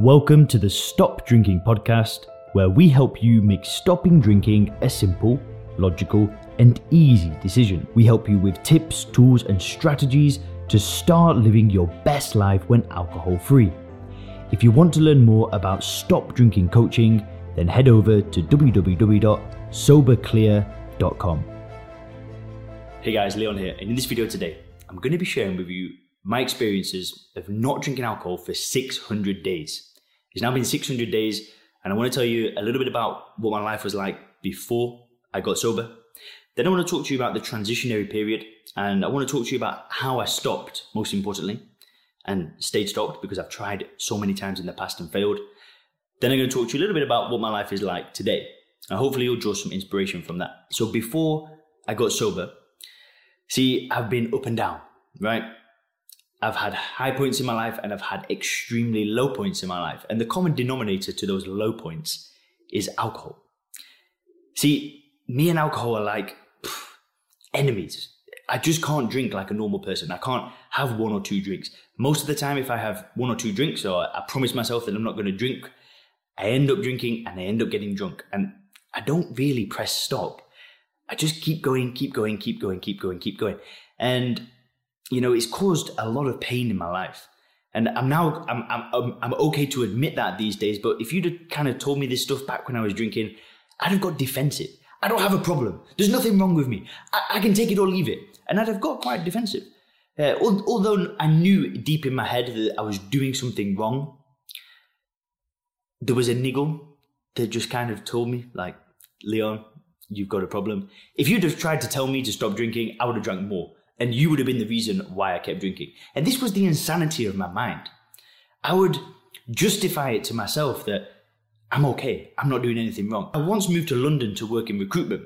Welcome to the Stop Drinking podcast, where we help you make stopping drinking a simple, logical, and easy decision. We help you with tips, tools, and strategies to start living your best life when alcohol free. If you want to learn more about stop drinking coaching, then head over to www.soberclear.com. Hey guys, Leon here, and in this video today, I'm going to be sharing with you my experiences of not drinking alcohol for 600 days. It's now been 600 days, and I want to tell you a little bit about what my life was like before I got sober. Then I want to talk to you about the transitionary period, and I want to talk to you about how I stopped, most importantly, and stayed stopped because I've tried so many times in the past and failed. Then I'm going to talk to you a little bit about what my life is like today, and hopefully you'll draw some inspiration from that. So before I got sober, see, I've been up and down, right? I've had high points in my life and I've had extremely low points in my life. And the common denominator to those low points is alcohol. See, me and alcohol are like pff, enemies. I just can't drink like a normal person. I can't have one or two drinks. Most of the time, if I have one or two drinks or I promise myself that I'm not going to drink, I end up drinking and I end up getting drunk. And I don't really press stop. I just keep going, keep going, keep going, keep going, keep going. And you know, it's caused a lot of pain in my life. And I'm now, I'm, I'm, I'm okay to admit that these days. But if you'd have kind of told me this stuff back when I was drinking, I'd have got defensive. I don't have a problem. There's nothing wrong with me. I, I can take it or leave it. And I'd have got quite defensive. Uh, although I knew deep in my head that I was doing something wrong, there was a niggle that just kind of told me, like, Leon, you've got a problem. If you'd have tried to tell me to stop drinking, I would have drank more and you would have been the reason why I kept drinking. And this was the insanity of my mind. I would justify it to myself that I'm okay. I'm not doing anything wrong. I once moved to London to work in recruitment.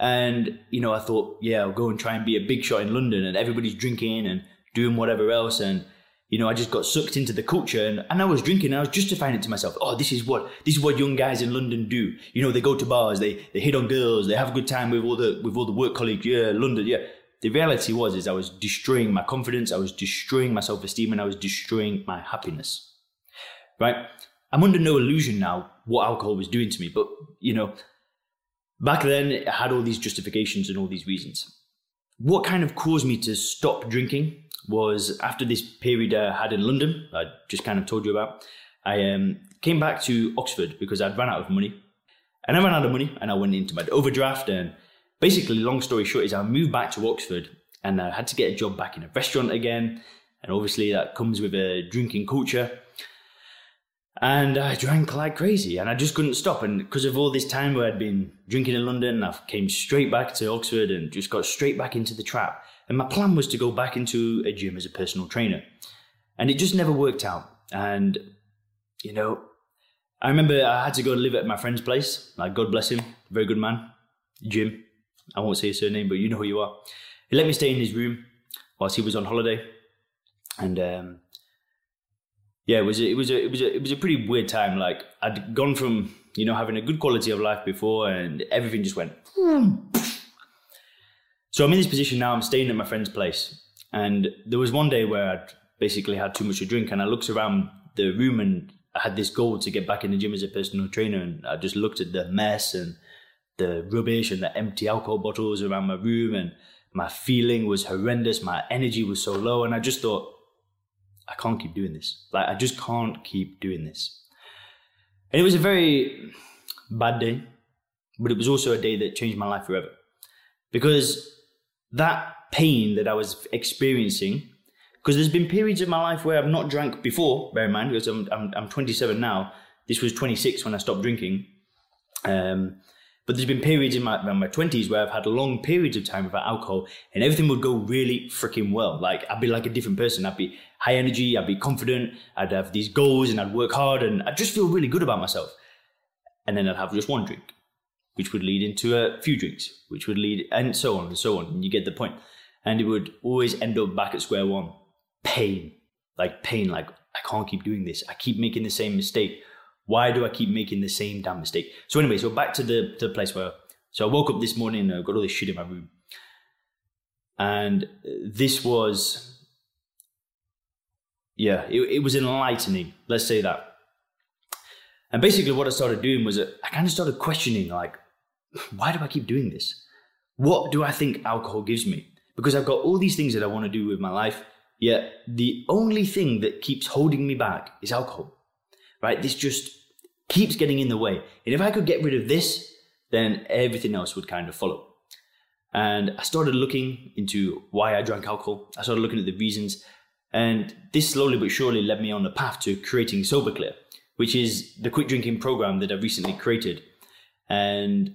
And, you know, I thought, yeah, I'll go and try and be a big shot in London and everybody's drinking and doing whatever else. And, you know, I just got sucked into the culture and, and I was drinking and I was justifying it to myself. Oh, this is what, this is what young guys in London do. You know, they go to bars, they, they hit on girls, they have a good time with all the, with all the work colleagues. Yeah, London. Yeah the reality was is I was destroying my confidence, I was destroying my self-esteem, and I was destroying my happiness. Right? I'm under no illusion now what alcohol was doing to me, but you know, back then I had all these justifications and all these reasons. What kind of caused me to stop drinking was after this period I had in London, I just kind of told you about. I um, came back to Oxford because I'd run out of money. And I ran out of money and I went into my overdraft and basically, long story short, is I moved back to Oxford and I had to get a job back in a restaurant again. And obviously, that comes with a drinking culture. And I drank like crazy and I just couldn't stop. And because of all this time where I'd been drinking in London, I came straight back to Oxford and just got straight back into the trap. And my plan was to go back into a gym as a personal trainer. And it just never worked out. And, you know, I remember I had to go and live at my friend's place. Like, God bless him, very good man, Jim. I won't say his surname, but you know who you are. He let me stay in his room whilst he was on holiday, and um, yeah, it was a, it was a, it was a, it was a pretty weird time. Like I'd gone from you know having a good quality of life before, and everything just went. So I'm in this position now. I'm staying at my friend's place, and there was one day where I'd basically had too much to drink, and I looked around the room and I had this goal to get back in the gym as a personal trainer, and I just looked at the mess and the rubbish and the empty alcohol bottles around my room and my feeling was horrendous. My energy was so low and i just thought i can't keep doing this. Like i just can't keep doing this. And it was a very bad day but it was also a day that changed my life forever. Because that pain that i was experiencing because there's been periods of my life where i've not drank before bear in mind because i'm, I'm, I'm 27 now. This was 26 when i stopped drinking. Um, but there's been periods in my, in my 20s where I've had long periods of time without alcohol and everything would go really freaking well. Like I'd be like a different person. I'd be high energy. I'd be confident. I'd have these goals and I'd work hard and I'd just feel really good about myself. And then I'd have just one drink, which would lead into a few drinks, which would lead and so on and so on. And you get the point. And it would always end up back at square one. Pain, like pain, like I can't keep doing this. I keep making the same mistake why do I keep making the same damn mistake? So anyway, so back to the to the place where so I woke up this morning and I got all this shit in my room, and this was yeah, it, it was enlightening. Let's say that And basically, what I started doing was I kind of started questioning, like, why do I keep doing this? What do I think alcohol gives me? Because I've got all these things that I want to do with my life, yet the only thing that keeps holding me back is alcohol, right? This just keeps getting in the way. And if I could get rid of this, then everything else would kind of follow. And I started looking into why I drank alcohol. I started looking at the reasons. And this slowly but surely led me on the path to creating SoberClear, which is the quick drinking program that I've recently created. And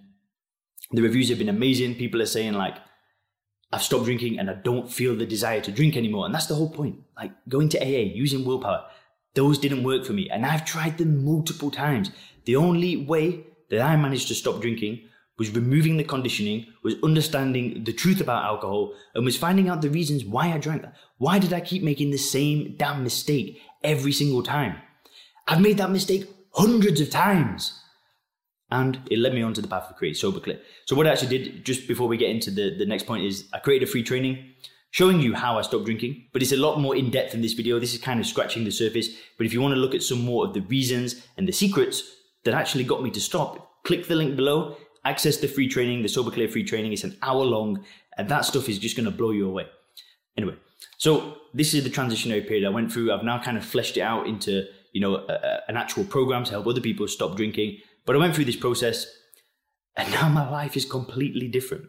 the reviews have been amazing. People are saying, like, I've stopped drinking and I don't feel the desire to drink anymore. And that's the whole point. Like going to AA, using willpower, those didn't work for me. And I've tried them multiple times. The only way that I managed to stop drinking was removing the conditioning, was understanding the truth about alcohol, and was finding out the reasons why I drank. Why did I keep making the same damn mistake every single time? I've made that mistake hundreds of times. And it led me on to the path of create SoberClear. So what I actually did just before we get into the, the next point is I created a free training showing you how I stopped drinking, but it's a lot more in depth in this video. This is kind of scratching the surface. But if you want to look at some more of the reasons and the secrets that actually got me to stop, click the link below access the free training, the SoberClear free training. It's an hour long, and that stuff is just going to blow you away. Anyway, so this is the transitionary period I went through. I've now kind of fleshed it out into you know a, a, an actual program to help other people stop drinking. But I went through this process, and now my life is completely different.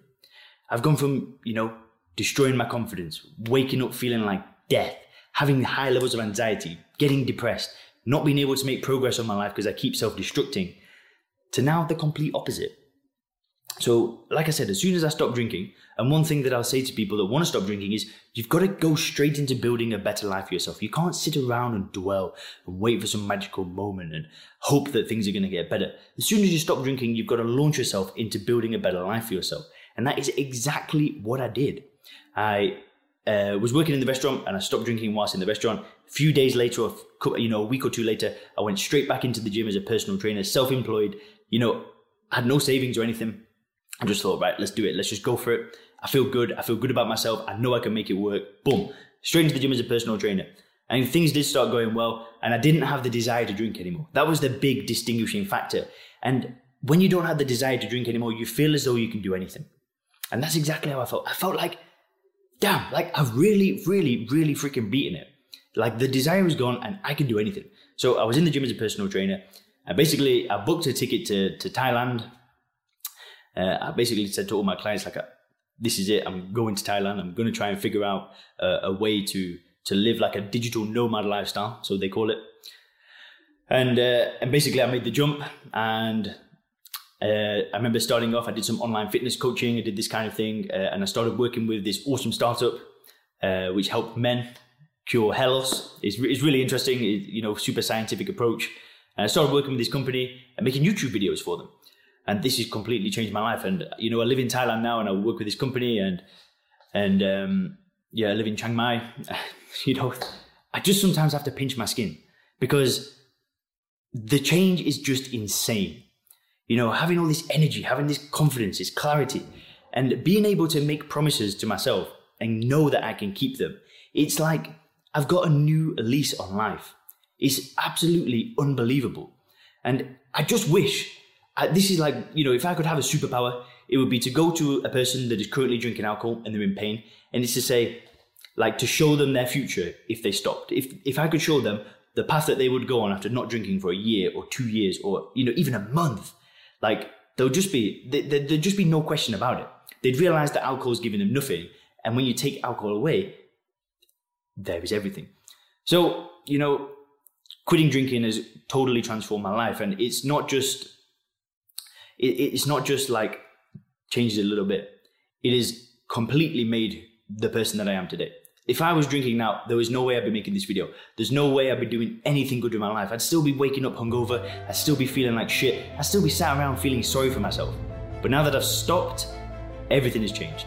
I've gone from you know destroying my confidence, waking up feeling like death, having high levels of anxiety, getting depressed, not being able to make progress on my life because I keep self-destructing, to now the complete opposite. So, like I said, as soon as I stop drinking, and one thing that I'll say to people that want to stop drinking is you've got to go straight into building a better life for yourself. You can't sit around and dwell and wait for some magical moment and hope that things are going to get better. As soon as you stop drinking, you've got to launch yourself into building a better life for yourself. And that is exactly what I did. I uh, was working in the restaurant and I stopped drinking whilst in the restaurant. A few days later, you know, a week or two later, I went straight back into the gym as a personal trainer, self-employed. You know, had no savings or anything I just thought, right, let's do it. Let's just go for it. I feel good. I feel good about myself. I know I can make it work. Boom. Straight into the gym as a personal trainer. And things did start going well. And I didn't have the desire to drink anymore. That was the big distinguishing factor. And when you don't have the desire to drink anymore, you feel as though you can do anything. And that's exactly how I felt. I felt like, damn, like I've really, really, really freaking beaten it. Like the desire is gone and I can do anything. So I was in the gym as a personal trainer. And basically, I booked a ticket to, to Thailand uh, I basically said to all my clients, like, uh, this is it. I'm going to Thailand. I'm going to try and figure out uh, a way to to live like a digital nomad lifestyle, so they call it. And uh, and basically, I made the jump, and uh, I remember starting off. I did some online fitness coaching. I did this kind of thing, uh, and I started working with this awesome startup, which helped men cure hair loss. It's, it's really interesting. It, you know, super scientific approach. And I started working with this company and making YouTube videos for them and this has completely changed my life. And you know, I live in Thailand now, and I work with this company, and and um, yeah, I live in Chiang Mai. you know, I just sometimes have to pinch my skin because the change is just insane. You know, having all this energy, having this confidence, this clarity, and being able to make promises to myself and know that I can keep them. It's like I've got a new lease on life. It's absolutely unbelievable. And I just wish I, this is like, you know, if I could have a superpower, it would be to go to a person that is currently drinking alcohol and they're in pain, and it's to say, like, to show them their future if they stopped. If if I could show them the path that they would go on after not drinking for a year or two years or you know even a month, like there'll just be there, there'd just be no question about it. They'd realize that alcohol is giving them nothing, and when you take alcohol away, there is everything. So you know, quitting drinking has totally transformed my life, and it's not just it, it's not just like changed it a little bit. It is completely made the person that I am today. If I was drinking now, there was no way I'd be making this video. There's no way I'd be doing anything good in my life. I'd still be waking up hungover. I'd still be feeling like shit. I'd still be sat around feeling sorry for myself. But now that I've stopped, everything has changed.